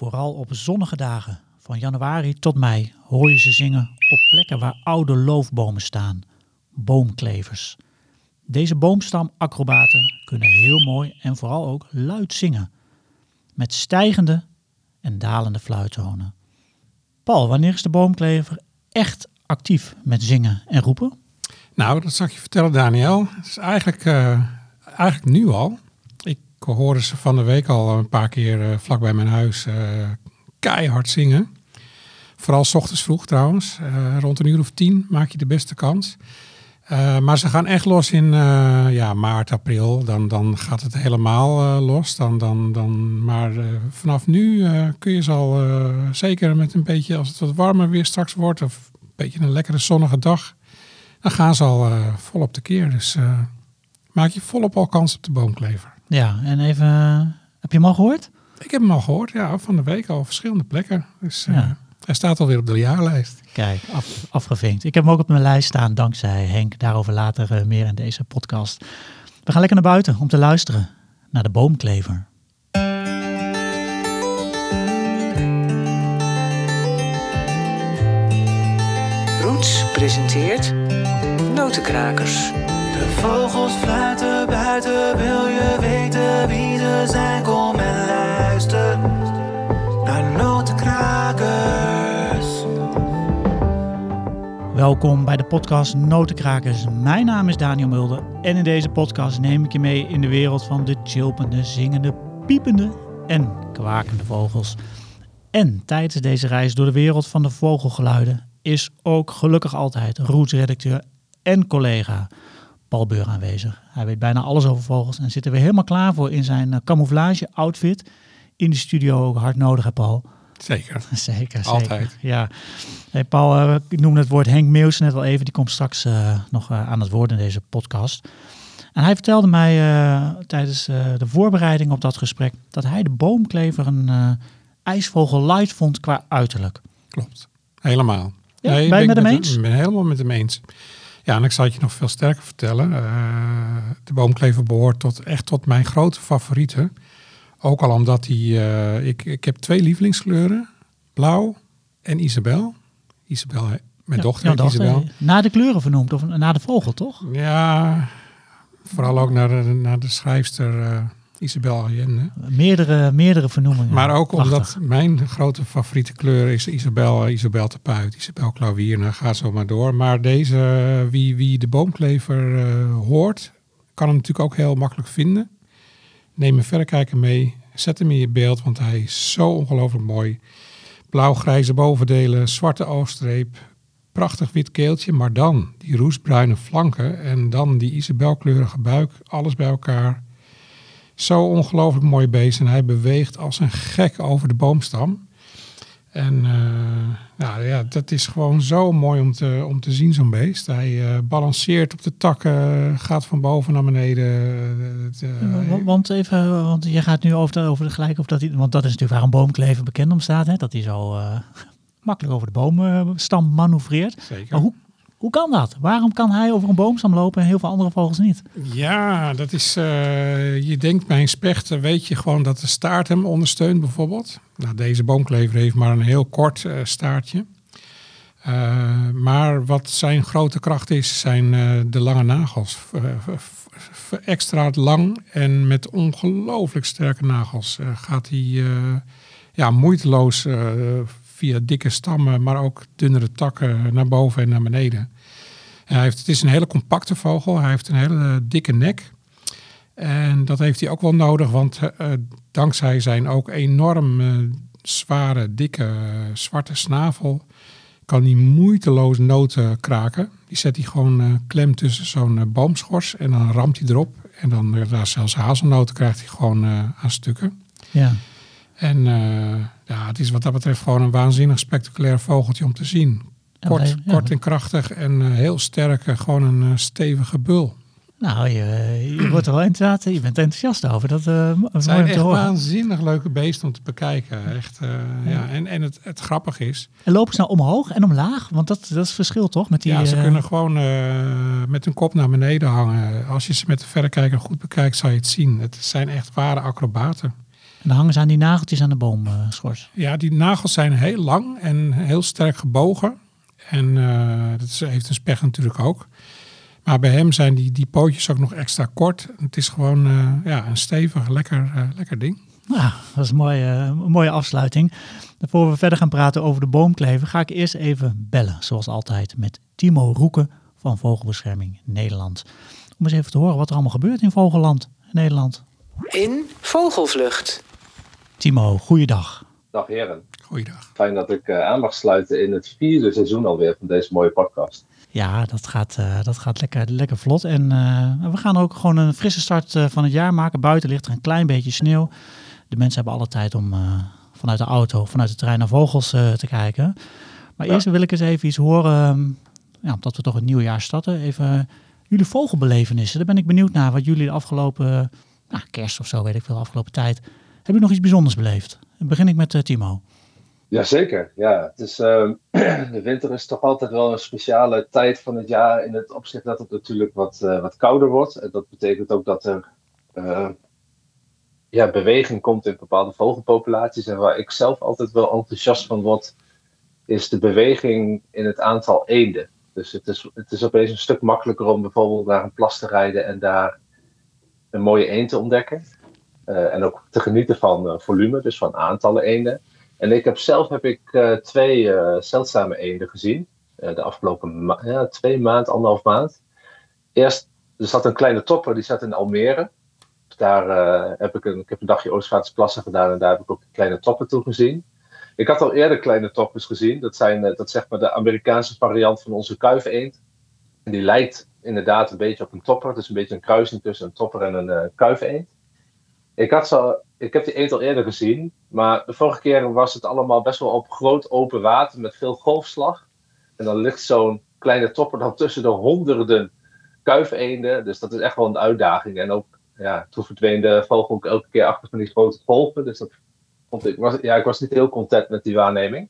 Vooral op zonnige dagen, van januari tot mei, hoor je ze zingen op plekken waar oude loofbomen staan. Boomklevers. Deze boomstamacrobaten kunnen heel mooi en vooral ook luid zingen. Met stijgende en dalende fluittonen. Paul, wanneer is de boomklever echt actief met zingen en roepen? Nou, dat ik je vertellen, Daniel. Het is eigenlijk, eh, eigenlijk nu al. Ik hoorde ze van de week al een paar keer uh, vlak bij mijn huis uh, keihard zingen. Vooral s ochtends vroeg trouwens. rond een uur of tien maak je de beste kans. maar ze gaan echt los in ja, maart, april. Dan, dan gaat het helemaal los. Dan, dan, dan, maar vanaf nu kun je ze al, zeker met een beetje, als het wat warmer weer straks wordt, of een beetje een lekkere zonnige dag, dan gaan ze al uh, vol op de keer. Dus maak je volop al kans op de boomklever. Ja, en even, heb je hem al gehoord? Ik heb hem al gehoord, ja, van de week al op verschillende plekken. Dus uh, ja. hij staat alweer op de jaarlijst. Kijk, af, afgevinkt. Ik heb hem ook op mijn lijst staan, dankzij Henk. Daarover later meer in deze podcast. We gaan lekker naar buiten om te luisteren naar de boomklever. Roots presenteert Notenkrakers. De vogels fluiten buiten, wil je Kom en luister naar Notenkrakers. Welkom bij de podcast Notenkrakers. Mijn naam is Daniel Mulder en in deze podcast neem ik je mee in de wereld van de chilpende, zingende, piepende en kwakende vogels. En tijdens deze reis door de wereld van de vogelgeluiden is ook gelukkig altijd Roots-redacteur en collega Paul Beur aanwezig. Hij weet bijna alles over vogels en zit er weer helemaal klaar voor in zijn eh, camouflage-outfit. In de studio ook hard nodig, hè Paul? Zeker. zeker, Altijd. Ja. Hey Paul, uh, ik noemde het woord Henk Meeuws net al even. Die komt straks uh, nog uh, aan het woord in deze podcast. En hij vertelde mij tijdens de voorbereiding op dat gesprek... dat hij de boomklever een ijsvogel light vond qua uiterlijk. Klopt. Helemaal. Ja, nee, ben je met hem eens? Ik ben helemaal met hem eens. Ja, en ik zal het je nog veel sterker vertellen. Uh, de boomklever behoort tot, echt tot mijn grote favorieten. Ook al omdat hij... Uh, ik, ik heb twee lievelingskleuren. Blauw en Isabel. Isabel, mijn ja, dochter, ja, dochter Isabel. Na de kleuren vernoemd, of na de vogel, toch? Ja, vooral ook naar de, naar de schrijfster... Uh, Isabel Allende. Meerdere, meerdere vernoemingen. Maar ook Prachtig. omdat mijn grote favoriete kleur is Isabel, Isabel de Puit, Isabel Klauwier. Nou, ga zo maar door. Maar deze, wie, wie de boomklever uh, hoort, kan hem natuurlijk ook heel makkelijk vinden. Neem een verrekijker mee, zet hem in je beeld, want hij is zo ongelooflijk mooi. Blauw-grijze bovendelen, zwarte oogstreep, prachtig wit keeltje, maar dan die roestbruine flanken en dan die Isabelkleurige buik, alles bij elkaar zo ongelooflijk mooi beest en hij beweegt als een gek over de boomstam. En uh, nou, ja, dat is gewoon zo mooi om te, om te zien, zo'n beest. Hij uh, balanceert op de takken, gaat van boven naar beneden. Uh, want, want, even, want je gaat nu over de, over de gelijk, of dat hij, want dat is natuurlijk waar een boomklever bekend om staat, hè? dat hij zo makkelijk over de boomstam manoeuvreert. Zeker. Maar hoe, hoe kan dat? Waarom kan hij over een boomstam lopen en heel veel andere vogels niet? Ja, dat is. Uh, je denkt bij een specht, weet je gewoon dat de staart hem ondersteunt, bijvoorbeeld. Nou, deze boomklever heeft maar een heel kort uh, staartje. Uh, maar wat zijn grote kracht is, zijn de lange nagels. extra lang en met ongelooflijk sterke nagels gaat hij ja, moeiteloos via dikke stammen, maar ook dunnere takken naar boven en naar beneden. Hij heeft, het is een hele compacte vogel. Hij heeft een hele dikke nek. En dat heeft hij ook wel nodig, want uh, dankzij zijn ook enorm uh, zware, dikke, zwarte snavel kan hij moeiteloos noten kraken. Die zet hij gewoon klem tussen zo'n boomschors en dan ramt hij erop. En dan daar zelfs hazelnoten krijgt hij gewoon aan stukken. Ja. En ja, het is wat dat betreft gewoon een waanzinnig spectaculair vogeltje om te zien. Kort, ja. kort en krachtig en uh, heel sterk, uh, gewoon een stevige bul. Nou, je, je wordt er wel inderdaad, je bent enthousiast over. Dat uh, het zijn echt waanzinnig leuke beesten om te bekijken. Echt, ja. ja. En, en het, het grappig is... En lopen ze nou omhoog en omlaag? Want dat, dat is het verschil toch? Met die, ja, ze kunnen gewoon met hun kop naar beneden hangen. Als je ze met de verrekijker goed bekijkt, zal je het zien. Het zijn echt ware acrobaten. En dan hangen ze aan die nageltjes aan de boomschors. Ja, die nagels zijn heel lang en heel sterk gebogen. En eh, dat is, heeft een spech natuurlijk ook. Maar bij hem zijn die, die pootjes ook nog extra kort. Het is gewoon eh, ja, een stevig, lekker, eh, lekker ding. Nou, dat is een mooie, een mooie afsluiting. Voor we verder gaan praten over de boomklever, ga ik eerst even bellen, zoals altijd, met Timo Roeken van Vogelbescherming Nederland. Om eens even te horen wat er allemaal gebeurt in Vogelland, Nederland. In Vogelvlucht. Timo, goeiedag. Dag heren. Goeiedag. Fijn dat ik uh, aan mag sluiten in het vierde seizoen alweer van deze mooie podcast. Ja, dat gaat, uh, dat gaat lekker, lekker vlot. En uh, we gaan ook gewoon een frisse start van het jaar maken. Buiten ligt er een klein beetje sneeuw. De mensen hebben alle tijd om vanuit de auto, vanuit de trein naar vogels te kijken. Maar ja. eerst wil ik eens even iets horen, um, ja, omdat we toch het nieuwe jaar starten. Even jullie vogelbelevenissen. Daar ben ik benieuwd naar wat jullie de afgelopen nou, kerst of zo, weet ik veel, de afgelopen tijd. Heb je nog iets bijzonders beleefd? Dan begin ik met uh, Timo. Jazeker, ja. Het is, uh, de winter is toch altijd wel een speciale tijd van het jaar in het opzicht dat het natuurlijk wat, uh, wat kouder wordt. En dat betekent ook dat er uh, ja, beweging komt in bepaalde vogelpopulaties. En waar ik zelf altijd wel enthousiast van word, is de beweging in het aantal eenden. Dus het is, het is opeens een stuk makkelijker om bijvoorbeeld naar een plas te rijden en daar een mooie eend te ontdekken. Uh, en ook te genieten van uh, volume, dus van aantallen eenden. En ik heb zelf heb ik uh, twee zeldzame eenden gezien. de afgelopen ja, twee maand, anderhalf maand. Eerst, er zat een kleine topper, die zat in Almere. Daar heb ik een, ik heb een dagje Oostvaardersplassen gedaan en daar heb ik ook kleine topper toe gezien. Ik had al eerder kleine toppers gezien. Dat zijn dat zeg maar de Amerikaanse variant van onze kuiveneend. En die lijkt inderdaad een beetje op een topper. Dus een beetje een kruising tussen een topper en een uh, kuiveneend. Ik, had zo, ik heb die eend al eerder gezien. Maar de vorige keer was het allemaal best wel op groot open water met veel golfslag. En dan ligt zo'n kleine topper dan tussen de honderden kuiveenden. Dus dat is echt wel een uitdaging. En ook, ja, toen verdween de vogel ook elke keer achter van die grote golven. Dus dat ik, was, ja, ik was niet heel content met die waarneming.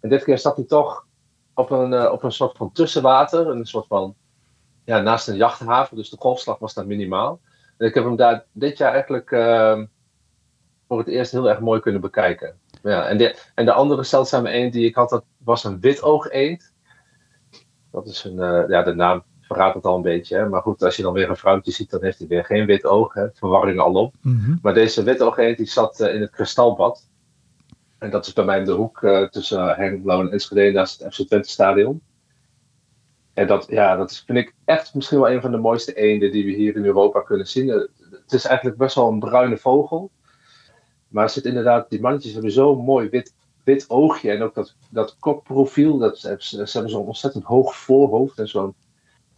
En dit keer zat hij toch op een, uh, op een soort van tussenwater. Een soort van ja, naast een jachthaven, dus de golfslag was daar minimaal. En ik heb hem daar dit jaar eigenlijk uh, voor het eerst heel erg mooi kunnen bekijken. Ja, en, de, en de andere zeldzame eend die ik had, dat was een witoog eend. Dat is een, uh, ja, de naam verraadt het al een beetje. Hè? Maar goed, als je dan weer een vrouwtje ziet, dan heeft hij weer geen wit oog. Hè? Verwarring al op. Mm -hmm. Maar deze witoog eend die zat uh, in het kristalbad. En dat is bij mij in de hoek uh, tussen Hengelo en Enschede, naast het FC Twente stadion. En dat, ja, dat vind ik echt misschien wel een van de mooiste eenden die we hier in Europa kunnen zien. Het is eigenlijk best wel een bruine vogel. Maar zit inderdaad, die mannetjes hebben zo'n mooi wit, wit oogje. En ook dat, dat kopprofiel, dat, ze, hebben zo'n ontzettend hoog voorhoofd. En zo'n,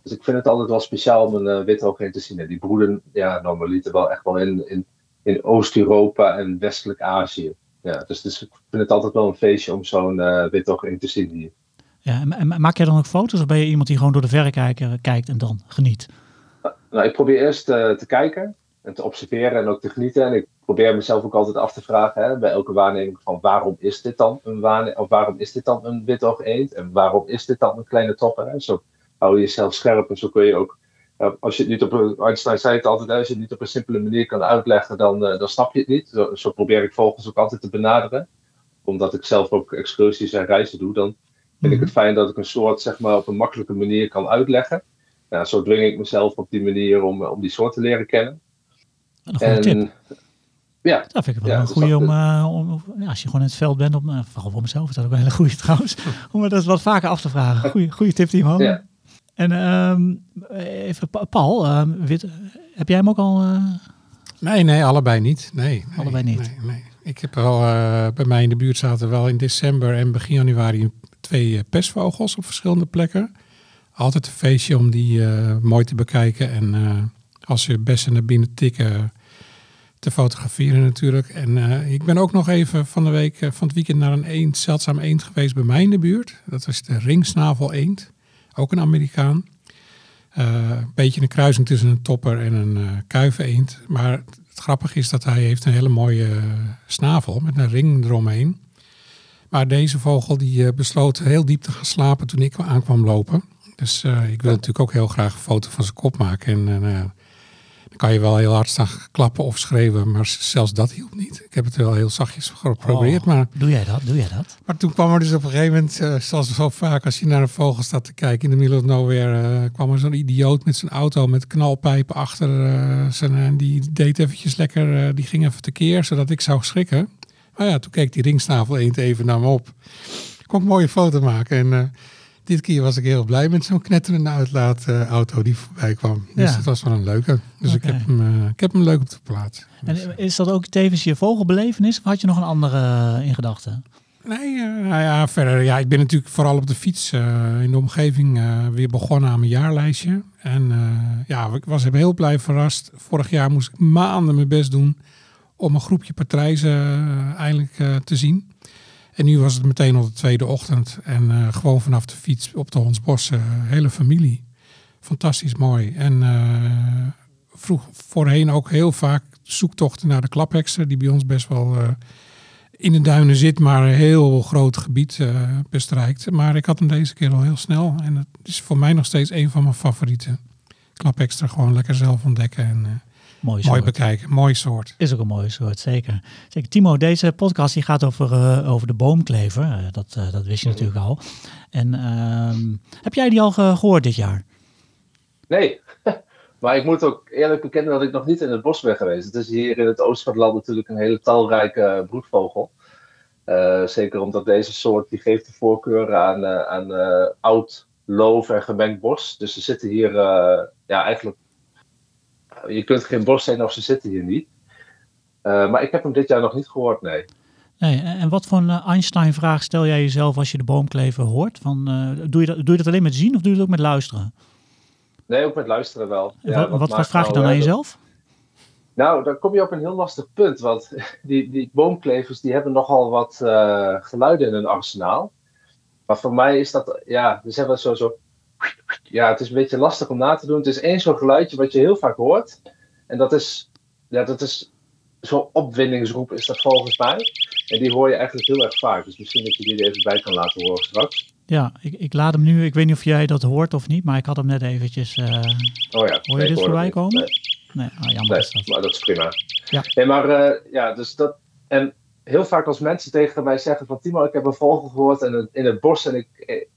dus ik vind het altijd wel speciaal om een uh, wit oog te zien. En die broeden, ja, normaliter wel echt wel in, in, in Oost-Europa en Westelijk Azië. Ja, dus, dus ik vind het altijd wel een feestje om zo'n uh, wit oog te zien hier. Ja, en maak jij dan ook foto's of ben je iemand die gewoon door de verrekijker kijkt en dan geniet? Nou, ik probeer eerst uh, te kijken en te observeren en ook te genieten. En ik probeer mezelf ook altijd af te vragen hè, bij elke waarneming van waarom is dit dan een waarneming, of waarom is dit dan een witoog eend en waarom is dit dan een kleine topper? Hè? Zo hou je jezelf scherp en zo kun je ook, uh, als je het niet op een, Einstein zei het altijd, als je het niet op een simpele manier kan uitleggen, dan, dan snap je het niet. Zo, zo probeer ik vogels ook altijd te benaderen. Omdat ik zelf ook excursies en reizen doe, dan vind ik het fijn dat ik een soort zeg maar, op een makkelijke manier kan uitleggen. Ja, zo dwing ik mezelf op die manier om, om die soort te leren kennen. Een goede tip. Ja. Dat vind ik wel ja, een goede om, uh, om ja, als je gewoon in het veld bent, om, uh, vooral voor mezelf is dat ook een hele goede trouwens, om me dat wat vaker af te vragen. Goeie, goede tip, Timo. Ja. En um, even, Paul, um, Wit, heb jij hem ook al? Uh... Nee, nee, allebei niet. Nee, nee allebei niet. Nee, nee. Ik heb wel, bij mij in de buurt zaten wel in december en begin januari twee pestvogels op verschillende plekken. Altijd een feestje om die uh, mooi te bekijken. En uh, als je bessen naar binnen tikken, te fotograferen natuurlijk. En ik ben ook nog even van de week, van het weekend naar een eend, zeldzaam eend geweest bij mij in de buurt. Dat was de ringsnavel eend. Ook een Amerikaan. een beetje een kruising tussen een topper en een kuiveneend. Maar het grappige is dat hij heeft een hele mooie snavel met een ring eromheen. Maar deze vogel die uh, besloot heel diep te gaan slapen toen ik aankwam lopen. Dus uh, ik wil natuurlijk ook heel graag een foto van zijn kop maken. En uh, dan Dan kan je wel heel hard staan klappen of schreeuwen, maar zelfs dat hielp niet. Ik heb het wel heel zachtjes geprobeerd, Oh, maar, Doe jij dat? Doe jij dat? maar toen kwam er dus op een gegeven moment, eh, zoals zo vaak als je naar een vogel staat te kijken in de middle of nowhere, eh, kwam er zo'n idioot met zijn auto met knalpijpen achter eh, zijn, en die deed eventjes lekker, eh, die ging even tekeer, zodat ik zou schrikken. Maar ja, toen keek die ringstavel eend even naar me op. Ik kon een mooie foto maken en eh, dit keer was ik heel blij met zo'n knetterende uitlaatauto die voorbij kwam. Dus Ja. dat was wel een leuke. Dus ik, heb hem, eh, ik heb hem leuk op de plaats. Dus, En is dat ook tevens je vogelbelevenis? Of had je nog een andere eh, in gedachten? nee, nou ja, verder. Ja, ik ben natuurlijk vooral op de fiets in de omgeving weer begonnen aan mijn jaarlijstje. En ja, ik was heel blij verrast. Vorig jaar moest ik maanden mijn best doen om een groepje patrijzen eh, eindelijk eh, te zien. En nu was het meteen op de tweede ochtend. En eh, gewoon vanaf de fiets op de Hondsbos, eh, hele familie. Fantastisch mooi. En vroeg voorheen ook heel vaak zoektochten naar de klaphekster. Die bij ons best wel in de duinen zit, maar een heel groot gebied eh, bestrijkt. Maar ik had hem deze keer al heel snel. En het is voor mij nog steeds een van mijn favorieten. Klaphekster gewoon lekker zelf ontdekken en Mooi mooi bekijken. Mooi soort. Is ook een mooie soort, zeker. zeker. Timo, deze podcast die gaat over, eh, over de boomklever. Eh, dat, eh, dat wist je natuurlijk al. En ehm, heb jij die al ge- gehoord dit jaar? Nee, maar ik moet ook eerlijk bekennen dat ik nog niet in het bos ben geweest. Het is hier in het oosten van het land natuurlijk een hele talrijke broedvogel. Eh, zeker omdat deze soort die geeft de voorkeur aan, eh, aan eh, oud loof en gemengd bos. Dus ze zitten hier eh, ja, eigenlijk. Je kunt geen bos zijn of ze zitten hier niet. Eh, maar ik heb hem dit jaar nog niet gehoord, nee. Nee, en wat voor een eh, Einstein-vraag stel jij jezelf als je de boomklever hoort? Van, eh, doe, je dat, doe je dat alleen met zien of doe je dat ook met luisteren? Nee, ook met luisteren wel. Ja, wat, wat, vraag je dan aan jezelf? Nou, dan kom je op een heel lastig punt. Want die, die boomklevers die hebben nogal wat geluiden in hun arsenaal. Maar voor mij is dat, ja, dus hebben zo, zo. Ja, het is een beetje lastig om na te doen. Het is één zo'n geluidje wat je heel vaak hoort. En dat is, ja, dat is zo'n opwindingsroep, is dat volgens mij. En die hoor je eigenlijk heel erg vaak. Dus misschien dat je die er even bij kan laten horen straks. Ja, ik, ik laat hem nu. Ik weet niet of jij dat hoort of niet, maar ik had hem net eventjes. eh, Oh ja. Hoor je dit voorbij komen? Nee. nee, ah, jammer Nee, is dat. maar dat is prima. Ja. Nee, maar eh, ja, dus dat. En heel vaak als mensen tegen mij zeggen van Timo, ik heb een vogel gehoord in het, in het bos en ik,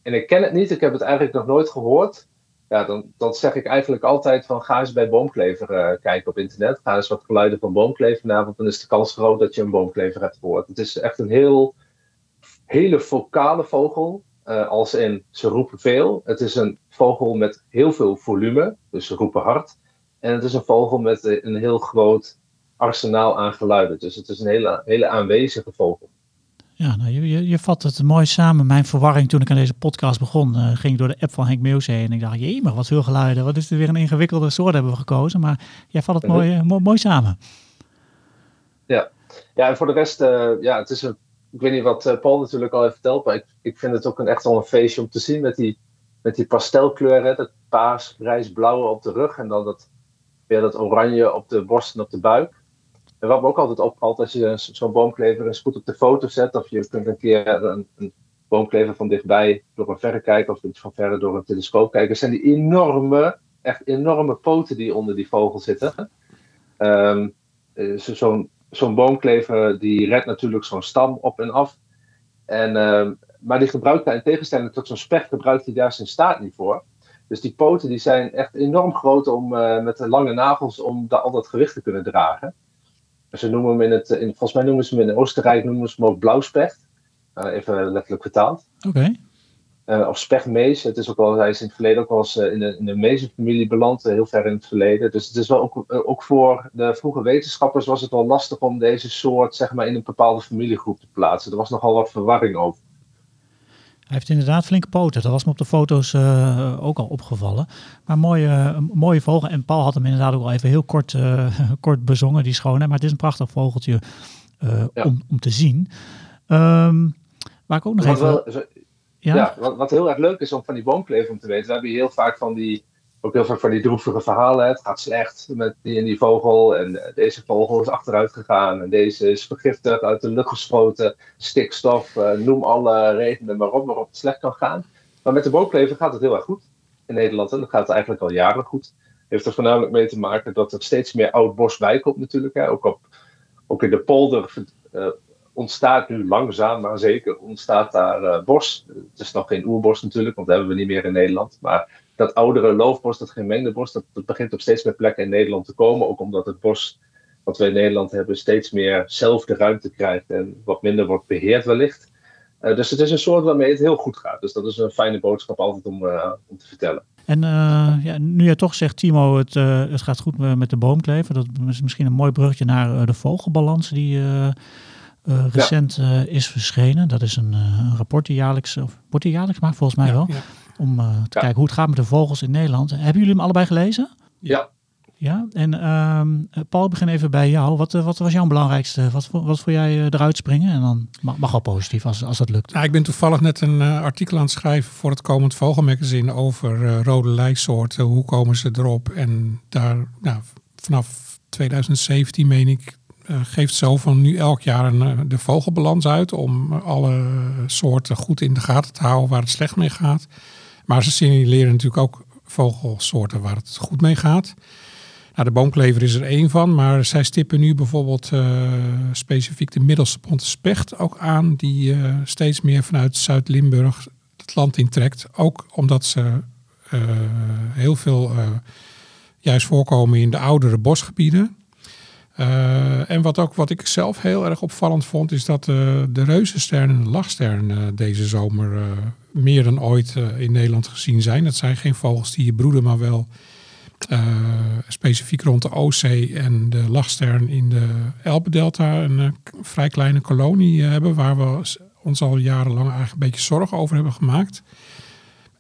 en ik ken het niet, ik heb het eigenlijk nog nooit gehoord. Ja, dan, dan zeg ik eigenlijk altijd van ga eens bij boomklever eh, kijken op internet. Ga eens wat geluiden van boomklever na, want dan is de kans groot dat je een boomklever hebt gehoord. Het is echt een heel, hele vocale vogel. eh, als in ze roepen veel. Het is een vogel met heel veel volume, dus ze roepen hard. En het is een vogel met een heel groot arsenaal aan geluiden. Dus het is een hele, hele aanwezige vogel. Ja, nou, je, je, je vat het mooi samen. Mijn verwarring toen ik aan deze podcast begon, eh, ging door de app van Henk Meeuws heen. En ik dacht, jee, maar wat veel geluiden. Wat is er weer een ingewikkelde soort hebben we gekozen. Maar jij vat het Mhm. mooi, eh, mooi, mooi samen. Ja, en voor de rest, eh, ja, het is een. Ik weet niet wat Paul natuurlijk al heeft verteld, maar ik, ik vind het ook een, echt wel een feestje om te zien met die, met die pastelkleuren. Dat paars, grijs, blauwe op de rug en dan dat, weer dat oranje op de borst en op de buik. En wat me ook altijd opvalt, als je zo'n boomklever eens goed op de foto zet, of je kunt een keer een, boomklever van dichtbij door een verrekijker of iets van verder door een telescoop kijken, zijn die enorme, echt enorme poten die onder die vogel zitten. Ehm, eh, zo- zo'n zo'n boomklever die redt natuurlijk zo'n stam op en af. En, ehm, maar die gebruikt daar in tegenstelling tot zo'n specht, gebruikt hij daar zijn staart niet voor. Dus die poten die zijn echt enorm groot om, eh, met lange nagels om daar al dat gewicht te kunnen dragen. Ze noemen hem in het, in, volgens mij noemen ze hem in Oostenrijk noemen ze hem ook blauwspecht. Eh, even letterlijk vertaald. Oké. Eh, of spechtmees. Het is ook wel, hij is in het verleden ook wel eens eh, in de, in de meezenfamilie beland, heel ver in het verleden. Dus het is wel ook, ook voor de vroege wetenschappers was het wel lastig om deze soort zeg maar, in een bepaalde familiegroep te plaatsen. Er was nogal wat verwarring over. Hij heeft inderdaad flinke poten. Dat was me op de foto's eh, ook al opgevallen. Maar mooie, een mooie vogel. En Paul had hem inderdaad ook al even heel kort, eh, kort bezongen, die schone. Maar het is een prachtig vogeltje eh, Ja. om, om te zien. Ehm, waar ik ook nog Wat, even... wel, zo- ja, ja, wat, wat heel erg leuk is om van die boomklever om te weten. We hebben hier heel vaak van die, ook heel vaak van die droevige verhalen. Het gaat slecht met die en die vogel. En eh, deze vogel is achteruit gegaan. En deze is vergiftigd, uit de lucht geschoten. Stikstof, eh, noem alle redenen maar op waarop het slecht kan gaan. Maar met de boomklever gaat het heel erg goed in Nederland. En dat gaat eigenlijk al jaren goed. heeft er voornamelijk mee te maken dat er steeds meer oud bos bij komt natuurlijk. Hè. Ook, op, ook in de polder uh, ontstaat nu langzaam, maar zeker ontstaat daar bos. Het is nog geen oerbos natuurlijk, want dat hebben we niet meer in Nederland. Maar oudere loofbos, dat gemengde bos, dat, dat begint op steeds meer plekken in Nederland te komen. Ook omdat het bos wat we in Nederland hebben steeds meer zelf de ruimte krijgt en wat minder wordt beheerd wellicht. Uh, dus het is een soort waarmee het heel goed gaat. Dus dat is een fijne boodschap altijd om, uh, om te vertellen. En uh, ja, nu jij toch zegt, Timo, het, het gaat goed met de boomklever. Dat is misschien een mooi bruggetje naar de vogelbalans die recent ja. is verschenen. Dat is een, een rapport die jaarlijks, of wordt die jaarlijks gemaakt volgens mij Ja, wel. ja. Om te kijken hoe het gaat met de vogels in Nederland. Hebben jullie hem allebei gelezen? Ja, Ja, en ehm, Paul, ik begin even bij jou. Wat, eh, wat was jouw belangrijkste? Wat, voor- wat voor jij eh, eruit springen? En dan mag, mag al positief als, als dat lukt. Nou, ik ben toevallig net een eh, artikel aan het schrijven voor het komend Vogelmagazine over eh, rode lijksoorten. Hoe komen ze erop? En daar, nou, vanaf 2017 meen ik, eh, geeft zo van nu elk jaar een, eh, de vogelbalans uit. Om alle soorten goed in de gaten te houden waar het slecht mee gaat. Maar ze signaleren natuurlijk ook vogelsoorten waar het goed mee gaat. Nou, de boomklever is er één van, maar zij stippen nu bijvoorbeeld eh, specifiek de middelste bonte specht ook aan, die eh, steeds meer vanuit Zuid-Limburg het land intrekt. Ook omdat ze eh, heel veel juist voorkomen in de oudere bosgebieden. Eh, en wat ook wat ik zelf heel erg opvallend vond, is dat eh, de reuzenstern en de lachstern eh, deze zomer meer dan ooit in Nederland gezien zijn. Dat zijn geen vogels die je broeden, maar wel specifiek rond de Oostzee en de lachstern in de Elbedelta een vrij kleine kolonie hebben, waar we ons al jarenlang eigenlijk een beetje zorgen over hebben gemaakt.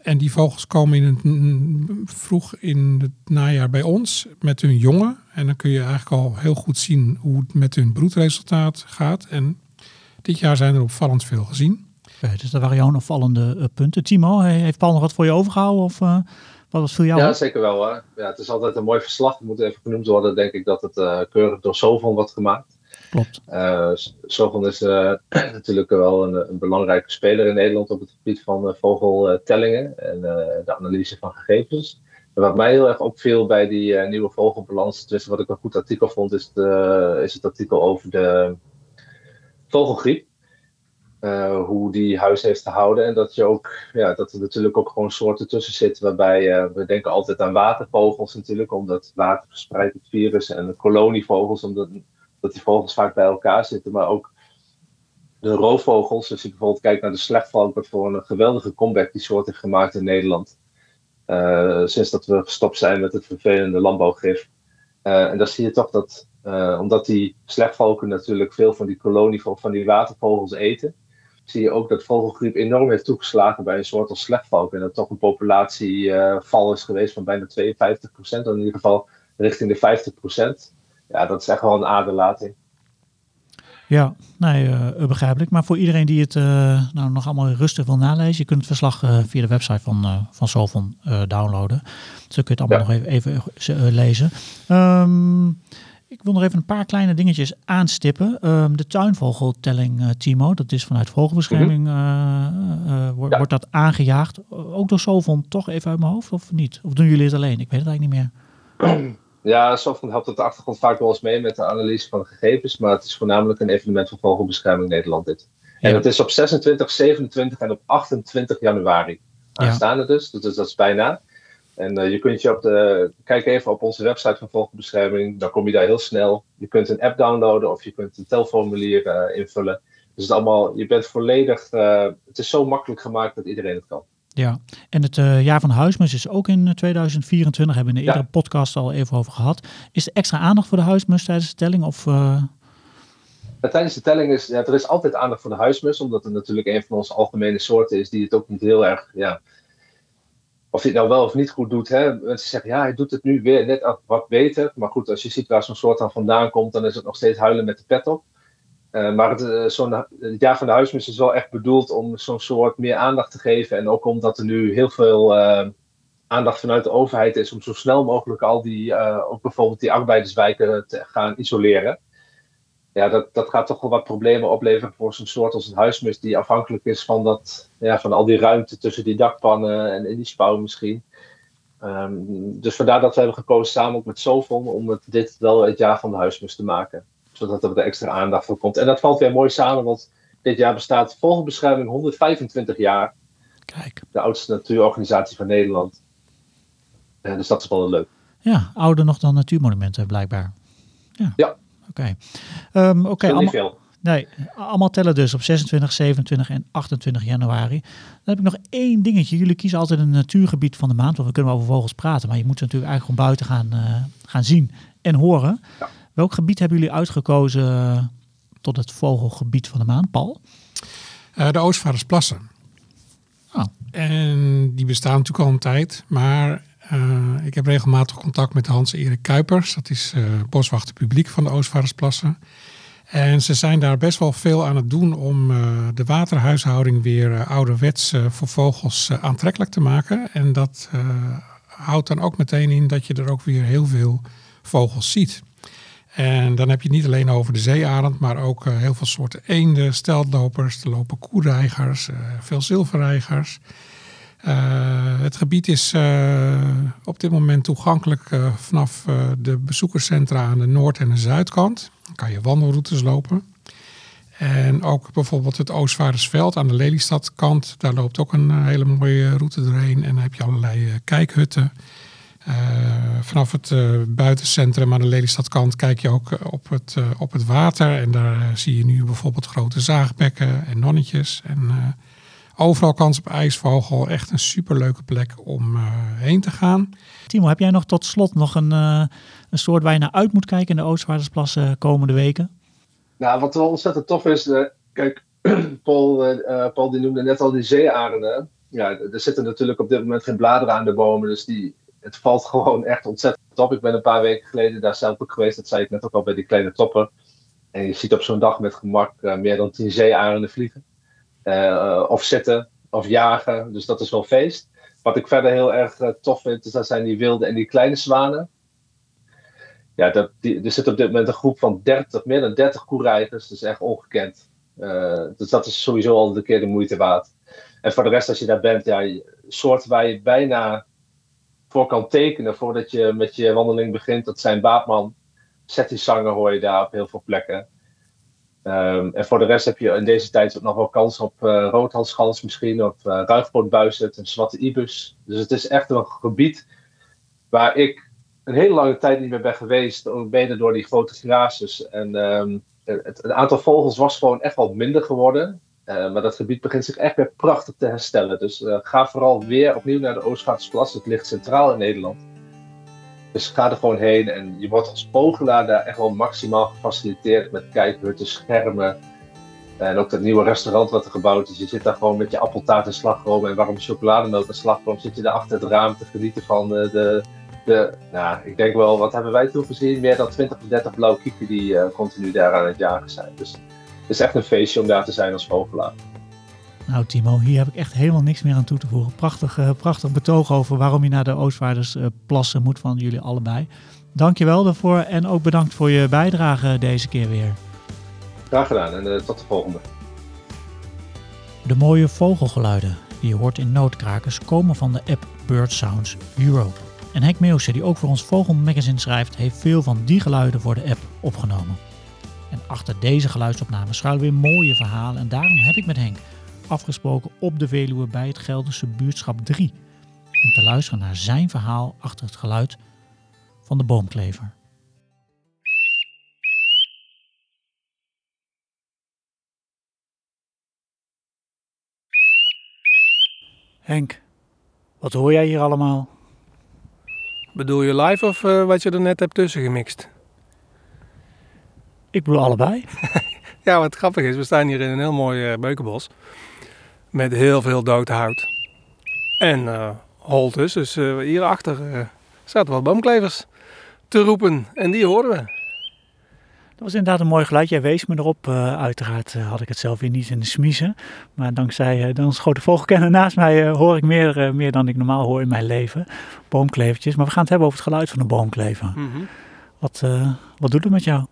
En die vogels komen in het, n- vroeg in het najaar bij ons met hun jongen. En dan kun je eigenlijk al heel goed zien hoe het met hun broedresultaat gaat. En dit jaar zijn er opvallend veel gezien. Dus dat waren jouw opvallende eh, punten. Timo, he- heeft Paul nog wat voor je overgehouden? Of eh, wat was viel jou Ja, op? zeker wel. Hè. Ja, het is altijd een mooi verslag. Het moet even genoemd worden, denk ik, dat het eh, keurig door Sovon wordt gemaakt. Klopt. Eh is eh, natuurlijk wel een, een belangrijke speler in Nederland op het gebied van eh, vogeltellingen en de analyse van gegevens. En wat mij heel erg opviel bij die nieuwe vogelbalans, dus wat ik een goed artikel vond, is, is het artikel over de vogelgriep. Hoe die huis heeft gehouden. En dat, je ook, ja, dat er natuurlijk ook gewoon soorten tussen zitten. Waarbij we denken altijd aan watervogels natuurlijk. Omdat water verspreidt het virus. En kolonievogels, omdat dat die vogels vaak bij elkaar zitten. Maar ook de roofvogels. Als je bijvoorbeeld kijkt naar de slechtvalk. Voor een geweldige comeback die soort heeft gemaakt in Nederland. Eh, sinds dat we gestopt zijn met het vervelende landbouwgif. Eh, en dan zie je toch dat, eh, omdat die slechtvalken natuurlijk veel van die kolonievogels, van die watervogels eten zie je ook dat vogelgriep enorm heeft toegeslagen bij een soort als slechtvalk. En dat toch een populatieval is geweest van bijna 52 procent, in ieder geval richting de 50 procent. Ja, dat is echt wel een aderlating. Ja, nee, eh, begrijpelijk. Maar voor iedereen die het eh, nou, nog allemaal rustig wil nalezen, je kunt het verslag eh, via de website van, van Sovon eh, downloaden. Dus dan kun je het allemaal Ja. nog even, even lezen. Ehm, ik wil nog even een paar kleine dingetjes aanstippen. Ehm, de tuinvogeltelling, Timo, dat is vanuit vogelbescherming, wordt, Ja. wordt dat aangejaagd. Ook door Sovon, toch even uit mijn hoofd, of niet? Of doen jullie het alleen? Ik weet het eigenlijk niet meer. Ja, Soften helpt op de achtergrond vaak wel eens mee met de analyse van de gegevens, maar het is voornamelijk een evenement van Vogelbescherming Nederland dit. En Ja. het is op 26, 27 en op 28 januari aanstaande dus, dus dat is bijna. En eh, je kunt je op de, kijk even op onze website van Vogelbescherming, dan kom je daar heel snel. Je kunt een app downloaden of je kunt een telformulier eh, invullen. Dus het allemaal, je bent volledig, eh, het is zo makkelijk gemaakt dat iedereen het kan. Ja, en het eh, jaar van de huismus is ook in eh, 2024. Hebben we in de Ja. eerdere podcast al even over gehad. Is er extra aandacht voor de huismus tijdens de telling? Of, eh, tijdens de telling is, ja, er is altijd aandacht voor de huismus, omdat het natuurlijk een van onze algemene soorten is die het ook niet heel erg, ja, of hij het nou wel of niet goed doet. Hè? Mensen zeggen, ja, hij doet het nu weer net wat beter. Maar goed, als je ziet waar zo'n soort dan vandaan komt, dan is het nog steeds huilen met de pet op. Eh, maar het, eh, zo'n, jaar van de huismus is wel echt bedoeld om zo'n soort meer aandacht te geven. En ook omdat er nu heel veel eh, aandacht vanuit de overheid is om zo snel mogelijk al die, ook bijvoorbeeld die arbeiderswijken te gaan isoleren ja, dat, dat gaat toch wel wat problemen opleveren voor zo'n soort als een huismus die afhankelijk is van, dat, ja, van al die ruimte tussen die dakpannen en in die spouw misschien. Ehm, dus vandaar dat we hebben gekozen samen ook met Sovon om dit wel het jaar van de huismus te maken. Zodat er de extra aandacht voor komt. En dat valt weer mooi samen, want dit jaar bestaat Vogelbescherming 125 jaar. Kijk. De oudste natuurorganisatie van Nederland. Uh, dus dat is wel leuk. Ja, ouder nog dan natuurmonumenten blijkbaar. Ja. ja. Oké. Okay. Um, okay, allemaal, veel. Nee, allemaal tellen dus op 26, 27 en 28 januari. Dan heb ik nog één dingetje. Jullie kiezen altijd een natuurgebied van de maand, want we kunnen over vogels praten. Maar je moet ze natuurlijk eigenlijk gewoon buiten gaan, uh, gaan zien en horen. Ja. Welk gebied hebben jullie uitgekozen tot het vogelgebied van de maand, Paul? Uh, de Oostvaardersplassen. Oh. En die bestaan natuurlijk al een tijd, maar uh, ik heb regelmatig contact met Hans-Erik Kuipers. Dat is uh, boswachter publiek van de Oostvaardersplassen. En ze zijn daar best wel veel aan het doen om uh, de waterhuishouding weer ouderwets voor vogels aantrekkelijk te maken. En dat houdt dan ook meteen in dat je er ook weer heel veel vogels ziet. En dan heb je het niet alleen over de zeearend, maar ook heel veel soorten eenden, steltlopers. Er lopen koereigers, veel zilverreigers. Uh, het gebied is uh, op dit moment toegankelijk uh, vanaf de bezoekerscentra aan de noord- en de zuidkant. Dan kan je wandelroutes lopen. En ook bijvoorbeeld het Oostvaardersveld aan de Lelystadkant. Daar loopt ook een hele mooie route doorheen. En dan heb je allerlei kijkhutten. vanaf het buitencentrum aan de Lelystadkant kijk je ook op het, op het water. En daar zie je nu bijvoorbeeld grote zaagbekken en nonnetjes. En Overal kans op ijsvogel. Echt een superleuke plek om uh, heen te gaan. Timo, heb jij nog tot slot nog een, uh, een soort waar je naar uit moet kijken in de Oostvaardersplassen komende weken? Nou, wat wel ontzettend tof is, uh, kijk, Paul, Paul die noemde net al die zeearenden. Ja, er zitten natuurlijk op dit moment geen bladeren aan de bomen, dus die, het valt gewoon echt ontzettend op. Ik ben een paar weken geleden daar zelf ook geweest, dat zei ik net ook al bij die kleine topper. En je ziet op zo'n dag met gemak meer dan tien zeearenden vliegen. Uh, of zitten of jagen. Dus dat is wel feest. Wat ik verder heel erg uh, tof vind, is dat zijn die wilde en die kleine zwanen. Ja, dat, die, er zit op dit moment een groep van 30, meer dan 30 koereigers. Dat is echt ongekend. Uh, dus dat is sowieso al een keer de moeite waard. En voor de rest, als je daar bent, ja, soorten waar je bijna voor kan tekenen voordat je met je wandeling begint. Dat zijn baatman, settisanger hoor je daar op heel veel plekken. Um, en voor de rest heb je in deze tijd ook nog wel kans op uh, roodhalsgans misschien, of uh, en zwarte ibus. Dus het is echt een gebied waar ik een hele lange tijd niet meer ben geweest, mede door die grote grazes. En um, het, aantal vogels was gewoon echt wel minder geworden. Uh, maar dat gebied begint zich echt weer prachtig te herstellen. Dus ga vooral weer opnieuw naar de Oostvaardersplas. Het ligt centraal in Nederland. Dus ga er gewoon heen en je wordt als vogelaar daar echt wel maximaal gefaciliteerd met kijkhutten, schermen. En ook dat nieuwe restaurant wat er gebouwd is. Je zit daar gewoon met je appeltaart en slagroom en warme chocolademelk en slagroom. Zit je daar achter het raam te genieten van de, de, de nou, ik denk wel, wat hebben wij toen gezien? Meer dan 20 of 30 blauwe kieken die uh, continu daar aan het jagen zijn. Dus het is echt een feestje om daar te zijn als vogelaar. Nou Timo, hier heb ik echt helemaal niks meer aan toe te voegen. Prachtig, uh, prachtig betoog over waarom je naar de Oostvaardersplassen uh, moet van jullie allebei. Dankjewel daarvoor en ook bedankt voor je bijdrage deze keer weer. Graag gedaan en uh, tot de volgende. De mooie vogelgeluiden die je hoort in Noodkrakers komen van de app Bird Sounds Europe. En Henk Meeuwse, die ook voor ons Vogelmagazine schrijft, heeft veel van die geluiden voor de app opgenomen. En achter deze geluidsopnames schuilen weer mooie verhalen en daarom heb ik met Henk afgesproken op de Veluwe bij het Gelderse buurtschap 3. Om te luisteren naar zijn verhaal achter het geluid van de boomklever. Henk, wat hoor jij hier allemaal? Bedoel je live of uh, wat je er net hebt tussen gemixt? Ik bedoel allebei. ja, wat grappig is, we staan hier in een heel mooi uh, beukenbos met heel veel dood hout. En uh, holtes, dus uh, hierachter uh, zaten wat boomklevers te roepen en die hoorden we. Dat was inderdaad een mooi geluid. Jij wees me erop. uiteraard had ik het zelf weer niet in de smiezen. Maar dankzij onze grote vogelkenner naast mij hoor ik meer, meer dan ik normaal hoor in mijn leven. Boomklevertjes. Maar we gaan het hebben over het geluid van een boomklever. Mm -hmm. Wat, wat doet het met jou?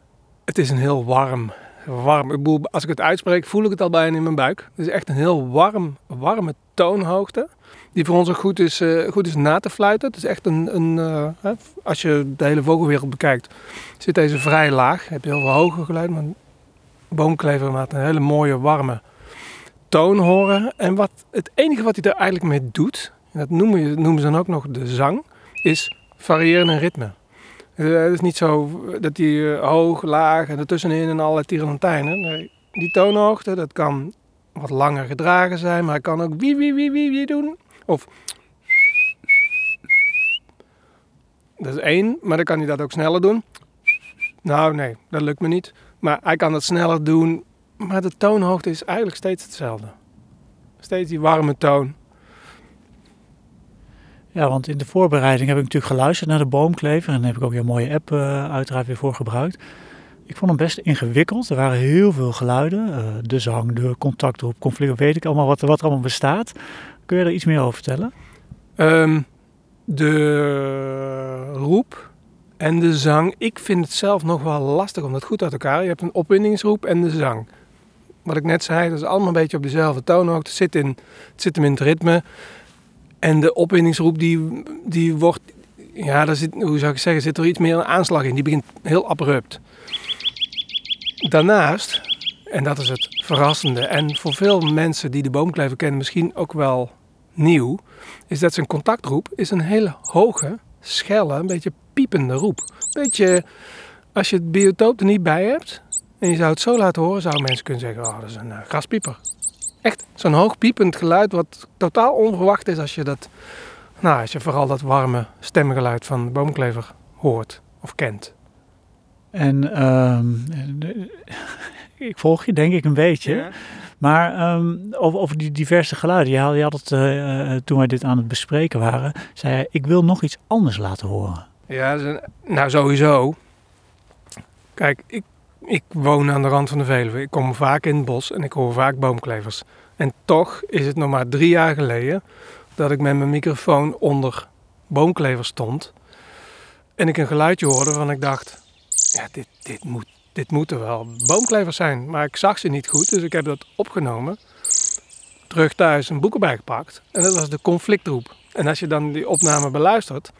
Het is een heel warm warm. Als ik het uitspreek, voel ik het al bijna in mijn buik. Het is echt een heel warm, warme toonhoogte. Die voor ons ook goed is, eh, goed is na te fluiten. Het is echt een, een eh, als je de hele vogelwereld bekijkt, zit deze vrij laag. Heb je heel veel hoge geluid, maar boomklever laat een hele mooie, warme toon horen. En wat, het enige wat hij er eigenlijk mee doet, en dat noemen, je- noemen ze dan ook nog de zang, is variëren in ritme. Eh, Het is niet zo dat hij eh, hoog, laag en ertussenin en allerlei tirelantijnen. Nee, die toonhoogte, dat kan wat langer gedragen zijn, maar hij kan ook wie, wie, wie, wie, wie doen. Of dat is één, maar dan kan hij dat ook sneller doen. Nou, nee, dat lukt me niet. Maar hij kan het sneller doen, maar de toonhoogte is eigenlijk steeds hetzelfde. Steeds die warme toon. Ja, want in de voorbereiding heb ik natuurlijk geluisterd naar de boomklever. En daar heb ik ook een mooie app eh, uiteraard weer voor gebruikt. Ik vond hem best ingewikkeld. Er waren heel veel geluiden. eh, de zang, de contactroep, conflict, weet ik allemaal wat, wat er allemaal bestaat. Kun je er iets meer over vertellen? Ehm, de roep en de zang. Ik vind het zelf nog wel lastig om dat goed uit elkaar. Je hebt een opwindingsroep en de zang. Wat ik net zei, dat is allemaal een beetje op dezelfde toonhoogte. Het zit, in, het zit hem in het ritme. En de opwindingsroep die, die wordt, ja, daar zit, hoe zou ik zeggen, zit er iets meer een aanslag in. Die begint heel abrupt. Daarnaast, en dat is het verrassende, en voor veel mensen die de boomklever kennen misschien ook wel nieuw, is dat zijn contactroep is een hele hoge, schelle, een beetje piepende roep. Beetje, als je het biotoop er niet bij hebt en je zou het zo laten horen, zouden mensen kunnen zeggen, oh, dat is een eh, graspieper. Echt zo'n hoog piepend geluid wat totaal onverwacht is als je dat, nou, als je vooral dat warme stemgeluid van de boomklever hoort of kent. En ehm, eh, ik volg je denk ik een beetje. Maar ehm, over, over die diverse geluiden. Je had, je had het eh, eh, toen wij dit aan het bespreken waren. Zei hij, ik wil nog iets anders laten horen. Ja, nou sowieso. Kijk, ik, ik woon aan de rand van de Veluwe. Ik kom vaak in het bos en ik hoor vaak boomklevers. En toch is het nog maar drie jaar geleden dat ik met mijn microfoon onder boomklevers stond. En ik een geluidje hoorde waarvan ik dacht, ja, dit, dit, moet, dit moeten wel boomklevers zijn. Maar ik zag ze niet goed, dus ik heb dat opgenomen. Terug thuis een boek erbij gepakt. En dat was de conflictroep. En als je dan die opname beluistert,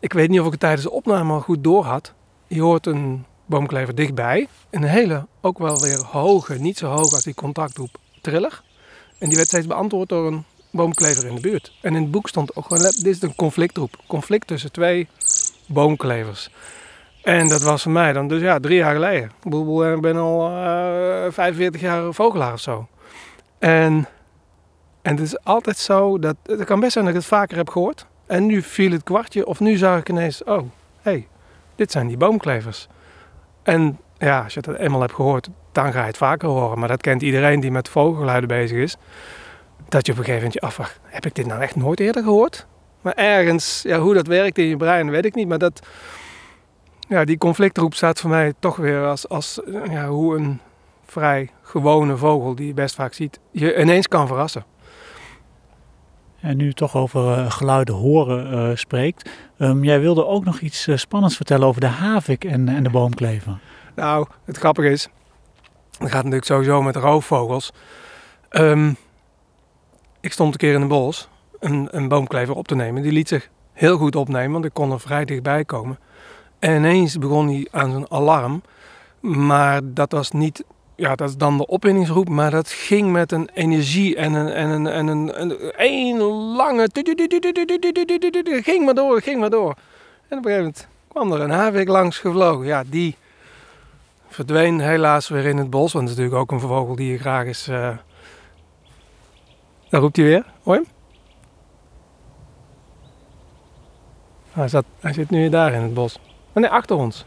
ik weet niet of ik het tijdens de opname al goed door had. Je hoort een boomklever dichtbij. Een hele, ook wel weer hoge, niet zo hoog als die contactroep, triller. En die werd steeds beantwoord door een boomklever in de buurt. En in het boek stond ook gewoon, dit is een conflictroep. Conflict tussen twee boomklevers. En dat was voor mij dan, dus ja, drie jaar geleden. Ik ben al eh 45 jaar vogelaar of zo. En, en het is altijd zo, dat, het kan best zijn dat ik het vaker heb gehoord. En nu viel het kwartje, of nu zag ik ineens, oh, hé, hey, dit zijn die boomklevers. En ja, als je het eenmaal hebt gehoord, dan ga je het vaker horen. Maar dat kent iedereen die met vogelgeluiden bezig is. Dat je op een gegeven moment je afvraagt, heb ik dit nou echt nooit eerder gehoord? Maar ergens, ja, hoe dat werkt in je brein, weet ik niet. Maar dat, ja, die conflictroep staat voor mij toch weer als, als ja, hoe een vrij gewone vogel, die je best vaak ziet, je ineens kan verrassen. En nu toch over eh, geluiden horen eh, spreekt. Ehm, jij wilde ook nog iets eh, spannends vertellen over de havik en, en de boomklever. Nou, het grappige is, het gaat natuurlijk sowieso met roofvogels. Ehm, ik stond een keer in een bos een, een boomklever op te nemen. Die liet zich heel goed opnemen, want ik kon er vrij dichtbij komen. En ineens begon hij aan zijn alarm. Maar dat was niet, ja, dat is dan de opwindingsroep, maar dat ging met een energie en een, en een, en een, een, een lange. Ging maar door, ging maar door. En op een gegeven moment kwam er een havik langs gevlogen. Ja, die verdween helaas weer in het bos. Want het is natuurlijk ook een vogel die je graag is. eh Daar roept hij weer. Hoor? Hij, zat, hij zit nu daar in het bos. Oh nee, achter ons.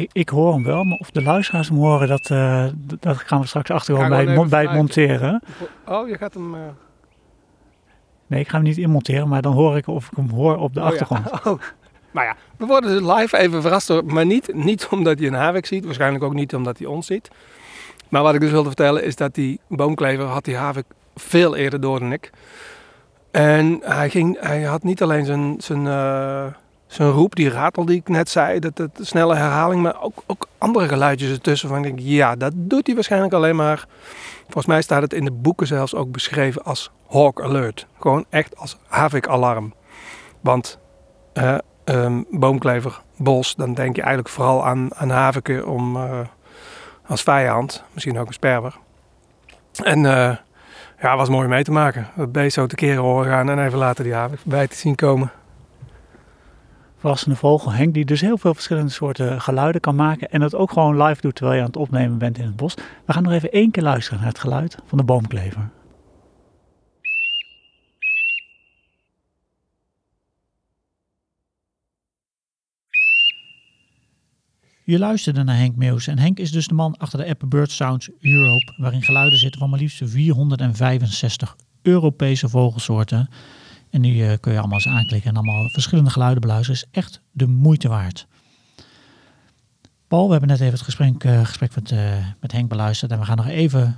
Ik, ik hoor hem wel, maar of de luisteraars hem horen, dat, eh, dat gaan we straks achterhoren Ga bij, het bij het monteren. Oh, je gaat hem. eh, Nee, ik ga hem niet inmonteren, maar dan hoor ik of ik hem hoor op de oh ja. achtergrond. Oh. Maar ja, we worden dus live even verrast door. Maar niet, niet omdat hij een havik ziet. Waarschijnlijk ook niet omdat hij ons ziet. Maar wat ik dus wilde vertellen is dat die boomklever had die havik veel eerder door dan ik. En hij, ging, hij had niet alleen zijn, zijn, eh, zijn roep, die ratel die ik net zei, dat, dat snelle herhaling, maar ook, ook andere geluidjes ertussen. Van ik denk, ja, dat doet hij waarschijnlijk alleen maar. Volgens mij staat het in de boeken zelfs ook beschreven als hawk alert. Gewoon echt als havik-alarm. Want eh, ehm, boomklever, bos, dan denk je eigenlijk vooral aan, aan haviken om, eh, als vijand. Misschien ook een sperwer. En eh ja, was mooi mee te maken. Dat beest zo te keren horen gaan en even later die havik bij te zien komen. Verrassende vogel Henk, die dus heel veel verschillende soorten geluiden kan maken en dat ook gewoon live doet terwijl je aan het opnemen bent in het bos. We gaan nog even één keer luisteren naar het geluid van de boomklever. Je luisterde naar Henk Meus en Henk is dus de man achter de app Bird Sounds Europe, waarin geluiden zitten van maar liefst 465 Europese vogelsoorten. En die eh, kun je allemaal eens aanklikken en allemaal verschillende geluiden beluisteren. is echt de moeite waard. Paul, we hebben net even het gesprek, eh, gesprek met, eh, met Henk beluisterd. En we gaan nog even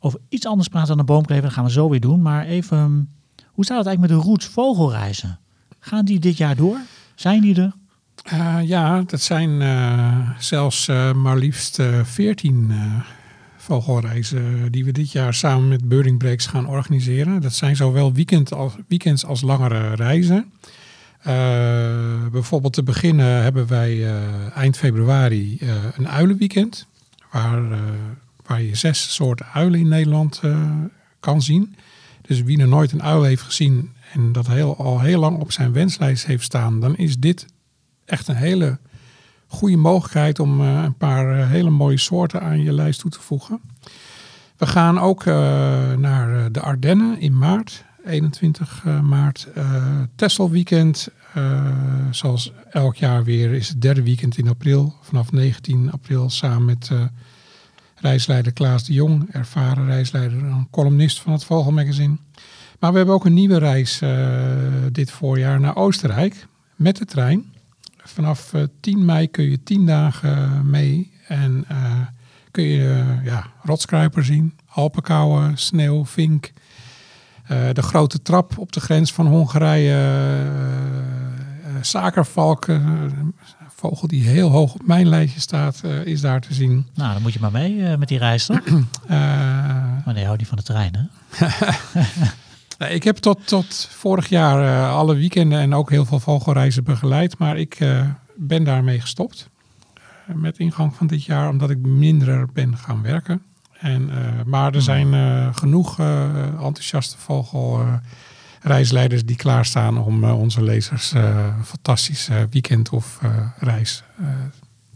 over iets anders praten dan de boomklever. Dat gaan we zo weer doen. Maar even, hm, hoe staat het eigenlijk met de Roots vogelreizen? Gaan die dit jaar door? Zijn die er? Ja, dat zijn zelfs maar liefst veertien vogelreizen die we dit jaar samen met Birding Breaks gaan organiseren. Dat zijn zowel weekend als, weekends als langere reizen. Eh, bijvoorbeeld te beginnen hebben wij eh, eind februari eh, een uilenweekend. Waar, waar je zes soorten uilen in Nederland kan zien. Dus wie nog nooit een uil heeft gezien en dat heel, al heel lang op zijn wenslijst heeft staan, dan is dit echt een hele goede mogelijkheid om eh, een paar eh, hele mooie soorten aan je lijst toe te voegen. We gaan ook eh, naar de Ardennen in maart, 21 eh, maart. Texel weekend, zoals elk jaar weer, is het derde weekend in april. Vanaf 19 april samen met reisleider Klaas de Jong, ervaren reisleider en columnist van het Vogelmagazine. Maar we hebben ook een nieuwe reis dit voorjaar naar Oostenrijk met de trein. Vanaf eh, 10 mei kun je 10 dagen mee en eh, kun je eh, ja, rotskruiper zien, alpenkauwen, sneeuw, vink. Eh, de grote trap op de grens van Hongarije, eh, eh, zakervalk, eh, een vogel die heel hoog op mijn lijstje staat, eh, is daar te zien. Nou, dan moet je maar mee eh, met die reis toch? Eh, maar nee, hou niet van de trein hè? Nee, ik heb tot, tot vorig jaar eh, alle weekenden en ook heel veel vogelreizen begeleid. Maar ik eh, ben daarmee gestopt. eh, met ingang van dit jaar, omdat ik minder ben gaan werken. En, maar er zijn eh, genoeg enthousiaste vogelreisleiders die klaarstaan om onze lezers een fantastische weekend of reis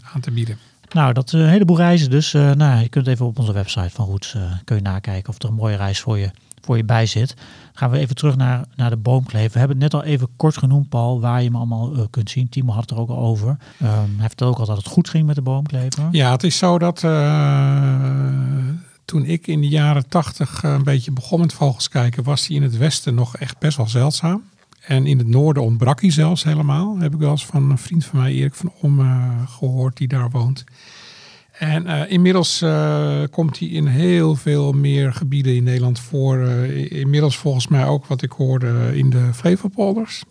aan te bieden. Nou, dat is een heleboel reizen dus. nou, je kunt even op onze website van Roots kun je nakijken of er een mooie reis voor je, voor je bij zit. Gaan we even terug naar, naar de boomklever. We hebben het net al even kort genoemd, Paul, waar je hem allemaal eh, kunt zien. Timo had het er ook al over. Ehm, hij vertelde ook al dat het goed ging met de boomklever. Ja, het is zo dat eh, toen ik in de jaren tachtig een beetje begon met vogels kijken, was hij in het westen nog echt best wel zeldzaam. En in het noorden ontbrak hij zelfs helemaal. Heb ik wel eens van een vriend van mij, Erik van Om, eh, gehoord, die daar woont. En eh, inmiddels eh, komt hij in heel veel meer gebieden in Nederland voor. Eh, inmiddels volgens mij ook wat ik hoorde in de Flevopolders.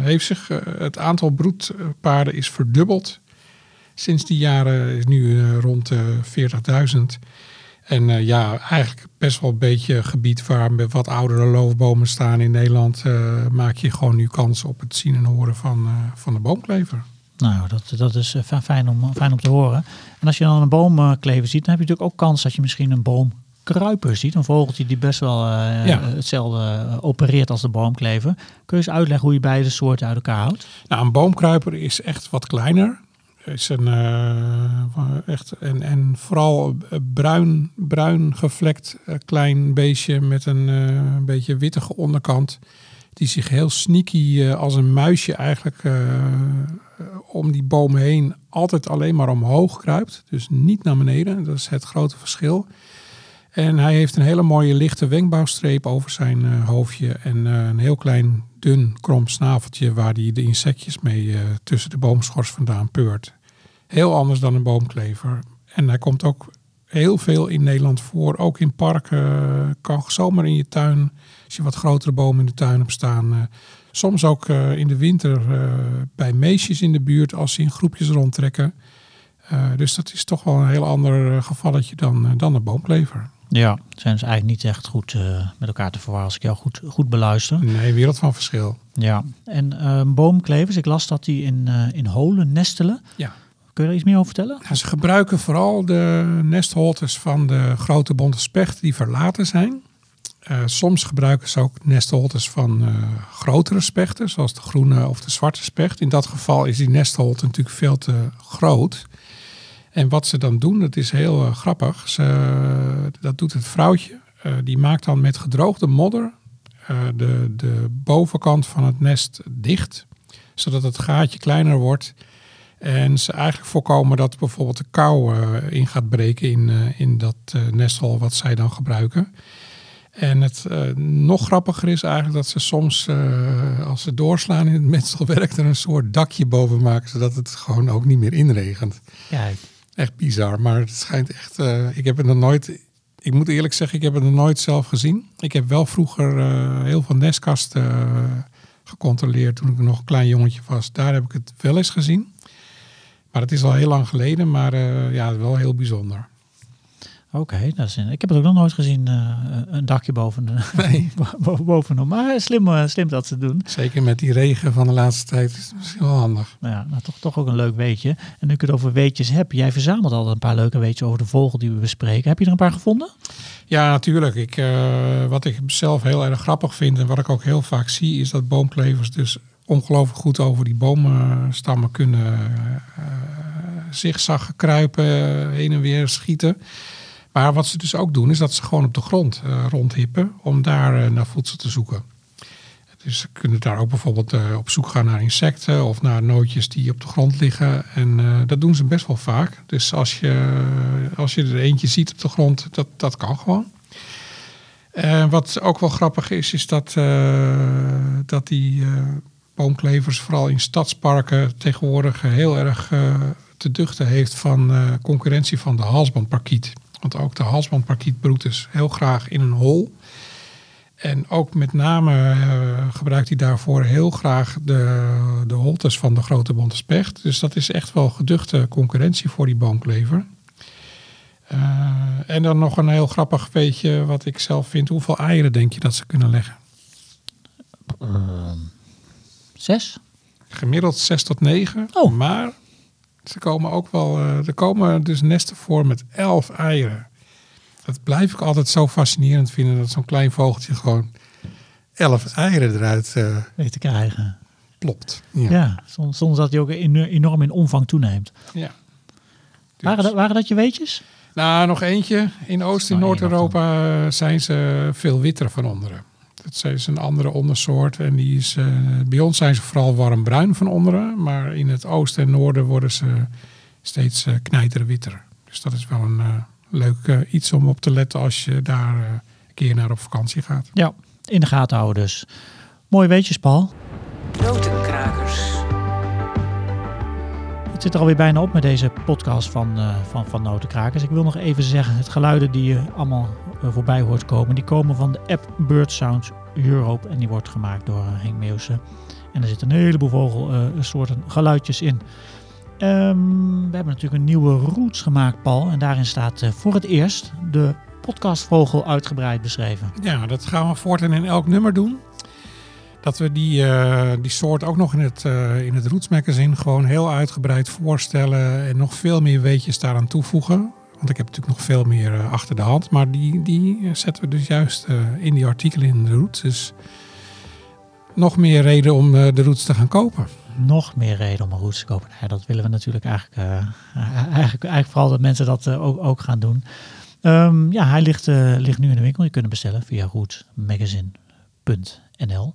Heeft zich, het aantal broedpaarden is verdubbeld. Sinds die jaren is nu rond de 40.000. En ja, eigenlijk best wel een beetje gebied waar met wat oudere loofbomen staan in Nederland. maak je gewoon nu kans op het zien en horen van, van de boomklever. Nou, dat, dat is fi- fijn om, fijn om te horen. En als je dan een boomklever ziet, dan heb je natuurlijk ook kans dat je misschien een boomkruiper ziet. Een vogeltje die best wel eh, Ja. hetzelfde eh, opereert als de boomklever. Kun je eens uitleggen hoe je beide soorten uit elkaar houdt? Nou, een boomkruiper is echt wat kleiner. Is een, eh, echt, en, en vooral eh, bruin, bruin gevlekt eh, klein beestje met een eh, beetje wittige onderkant. Die zich heel sneaky eh, als een muisje eigenlijk eh, eh, om die bomen heen altijd alleen maar omhoog kruipt. Dus niet naar beneden. Dat is het grote verschil. En hij heeft een hele mooie lichte wenkbrauwstreep over zijn eh, hoofdje. En eh, een heel klein, dun, krom snaveltje waar hij de insectjes mee eh, tussen de boomschors vandaan peurt. Heel anders dan een boomklever. En hij komt ook heel veel in Nederland voor. Ook in parken. kan zomaar in je tuin, als je wat grotere bomen in de tuin hebt staan, Soms ook eh, in de winter eh, bij meisjes in de buurt als ze in groepjes rondtrekken. Eh, dus dat is toch wel een heel ander gevalletje dan, dan de boomklever. Ja, zijn ze eigenlijk niet echt goed met elkaar te verwarren als ik jou goed, goed beluister. Nee, wereld van verschil. Ja, en boomklevers, ik las dat die in, in holen nestelen. Ja. Kun je er iets meer over vertellen? Ze gebruiken vooral de nestholtes van de grote bonte specht die verlaten zijn. Eh, soms gebruiken ze ook nestholtes van eh, grotere spechten, zoals de groene of de zwarte specht. In dat geval is die nestholte natuurlijk veel te groot. En wat ze dan doen, dat is heel eh, grappig. Ze, dat doet het vrouwtje. Die maakt dan met gedroogde modder de, de bovenkant van het nest dicht. Zodat het gaatje kleiner wordt. En ze eigenlijk voorkomen dat bijvoorbeeld de kou in gaat breken in, in dat nesthol wat zij dan gebruiken. En het eh, nog grappiger is eigenlijk dat ze soms, eh, als ze doorslaan in het metselwerk, er een soort dakje boven maken, zodat het gewoon ook niet meer inregent. Ja, Echt bizar, maar het schijnt echt. eh, ik heb het nog nooit. Ik moet eerlijk zeggen, ik heb het nog nooit zelf gezien. Ik heb wel vroeger heel veel nestkasten gecontroleerd toen ik nog een klein jongetje was. Daar heb ik het wel eens gezien. Maar het is al heel lang geleden, maar ja, wel heel bijzonder. Oké. dat is in- ik heb het ook nog nooit gezien, eh, een dakje boven, de, Nee. bo- bovenop. Maar slim, eh, slim dat ze doen. Zeker met die regen van de laatste tijd is het misschien wel handig. Nou ja, nou, toch, toch ook een leuk weetje. En nu ik het over weetjes heb, jij verzamelt altijd een paar leuke weetjes over de vogel die we bespreken. Heb je er een paar gevonden? Ja, natuurlijk. Ik, eh, wat ik zelf heel erg grappig vind en wat ik ook heel vaak zie, is dat boomklevers dus ongelooflijk goed over die boomstammen kunnen eh zigzaggen, kruipen, eh, heen en weer schieten. Maar wat ze dus ook doen, is dat ze gewoon op de grond eh, rondhippen om daar eh, naar voedsel te zoeken. Dus ze kunnen daar ook bijvoorbeeld eh, op zoek gaan naar insecten of naar nootjes die op de grond liggen. En dat doen ze best wel vaak. Dus als je, als je er eentje ziet op de grond, dat, dat kan gewoon. Wat ook wel grappig is, is dat, dat die boomklevers vooral in stadsparken tegenwoordig heel erg te duchten heeft van concurrentie van de halsbandparkiet. Want ook de halsbandparkiet broedt dus heel graag in een hol. En ook met name eh, gebruikt hij daarvoor heel graag de, de holtes van de grote bonte specht. Dus dat is echt wel geduchte concurrentie voor die boomklever. Eh, en dan nog een heel grappig weetje wat ik zelf vind. Hoeveel eieren denk je dat ze kunnen leggen? Ehm, zes? Gemiddeld 6 tot 9. Oh. Maar ze komen ook wel. eh, er komen dus nesten voor met 11 eieren. Dat blijf ik altijd zo fascinerend vinden dat zo'n klein vogeltje gewoon 11 eieren eruit eh, Weet te krijgen. plopt. Ja, Ja. soms, soms dat die ook eno- enorm in omvang toeneemt. ja. Waren, dat, waren dat je weetjes? Nou, nog eentje. In Oost- en Noord-Europa zijn ze veel witter van onderen. Dat is een andere ondersoort. En die is, eh, bij ons zijn ze vooral warmbruin van onderen. Maar in het oosten en noorden worden ze steeds eh knijterwitter. Dus dat is wel een eh, leuk iets om op te letten als je daar eh, een keer naar op vakantie gaat. Ja, in de gaten houden dus. Mooie weetjes, Paul. Notenkrakers. Het zit er alweer bijna op met deze podcast van, eh, van, van Notenkrakers. Ik wil nog even zeggen, het geluiden die je allemaal eh, voorbij hoort komen, die komen van de app Bird Sounds Europe. En die wordt gemaakt door eh, Henk Meeuwsen. En er zitten een heleboel vogelsoorten geluidjes in. Ehm, we hebben natuurlijk een nieuwe roots gemaakt, Paul. En daarin staat voor het eerst de podcastvogel uitgebreid beschreven. Ja, dat gaan we voortaan in elk nummer doen. Dat we die, eh, die soort ook nog in het, eh, in het Roots Magazine gewoon heel uitgebreid voorstellen. En nog veel meer weetjes daaraan toevoegen. Want ik heb natuurlijk nog veel meer eh, achter de hand. Maar die, die zetten we dus juist in die artikelen in de Roots. Dus nog meer reden om de Roots te gaan kopen. nog meer reden om een roots te kopen. Nou ja, dat willen we natuurlijk eigenlijk, eigenlijk, eigenlijk vooral dat mensen dat ook, ook gaan doen. Ehm, ja, hij ligt, ligt nu in de winkel. Je kunt hem bestellen via rootsmagazine.nl.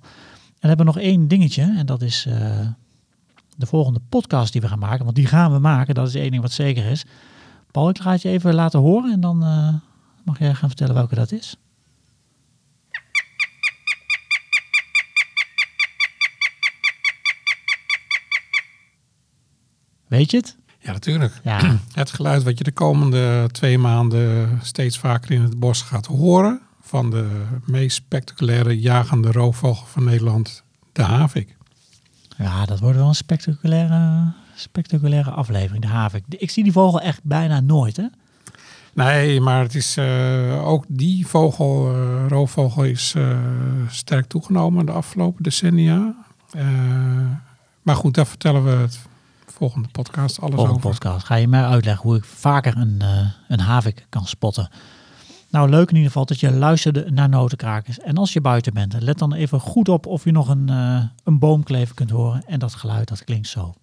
We hebben nog één dingetje en dat is eh, de volgende podcast die we gaan maken. Want die gaan we maken, dat is één ding wat zeker is. Paul, ik ga het je even laten horen en dan eh, mag jij gaan vertellen welke dat is. Weet je het? Ja, natuurlijk. Ja, Het geluid wat je de komende twee maanden steeds vaker in het bos gaat horen. Van de meest spectaculaire jagende roofvogel van Nederland, de havik. Ja, dat wordt wel een spectaculaire, spectaculaire aflevering, de havik. Ik zie die vogel echt bijna nooit, hè? Nee, maar het is eh, ook die vogel, eh, roofvogel, is eh, sterk toegenomen de afgelopen decennia. Maar goed, daar vertellen we het volgende podcast alles Volgende over. podcast ga je mij uitleggen hoe ik vaker een, een havik kan spotten. Nou, leuk in ieder geval dat je luisterde naar Notenkrakers. En als je buiten bent, let dan even goed op of je nog een, eh, een boomklever kunt horen. En dat geluid, dat klinkt zo.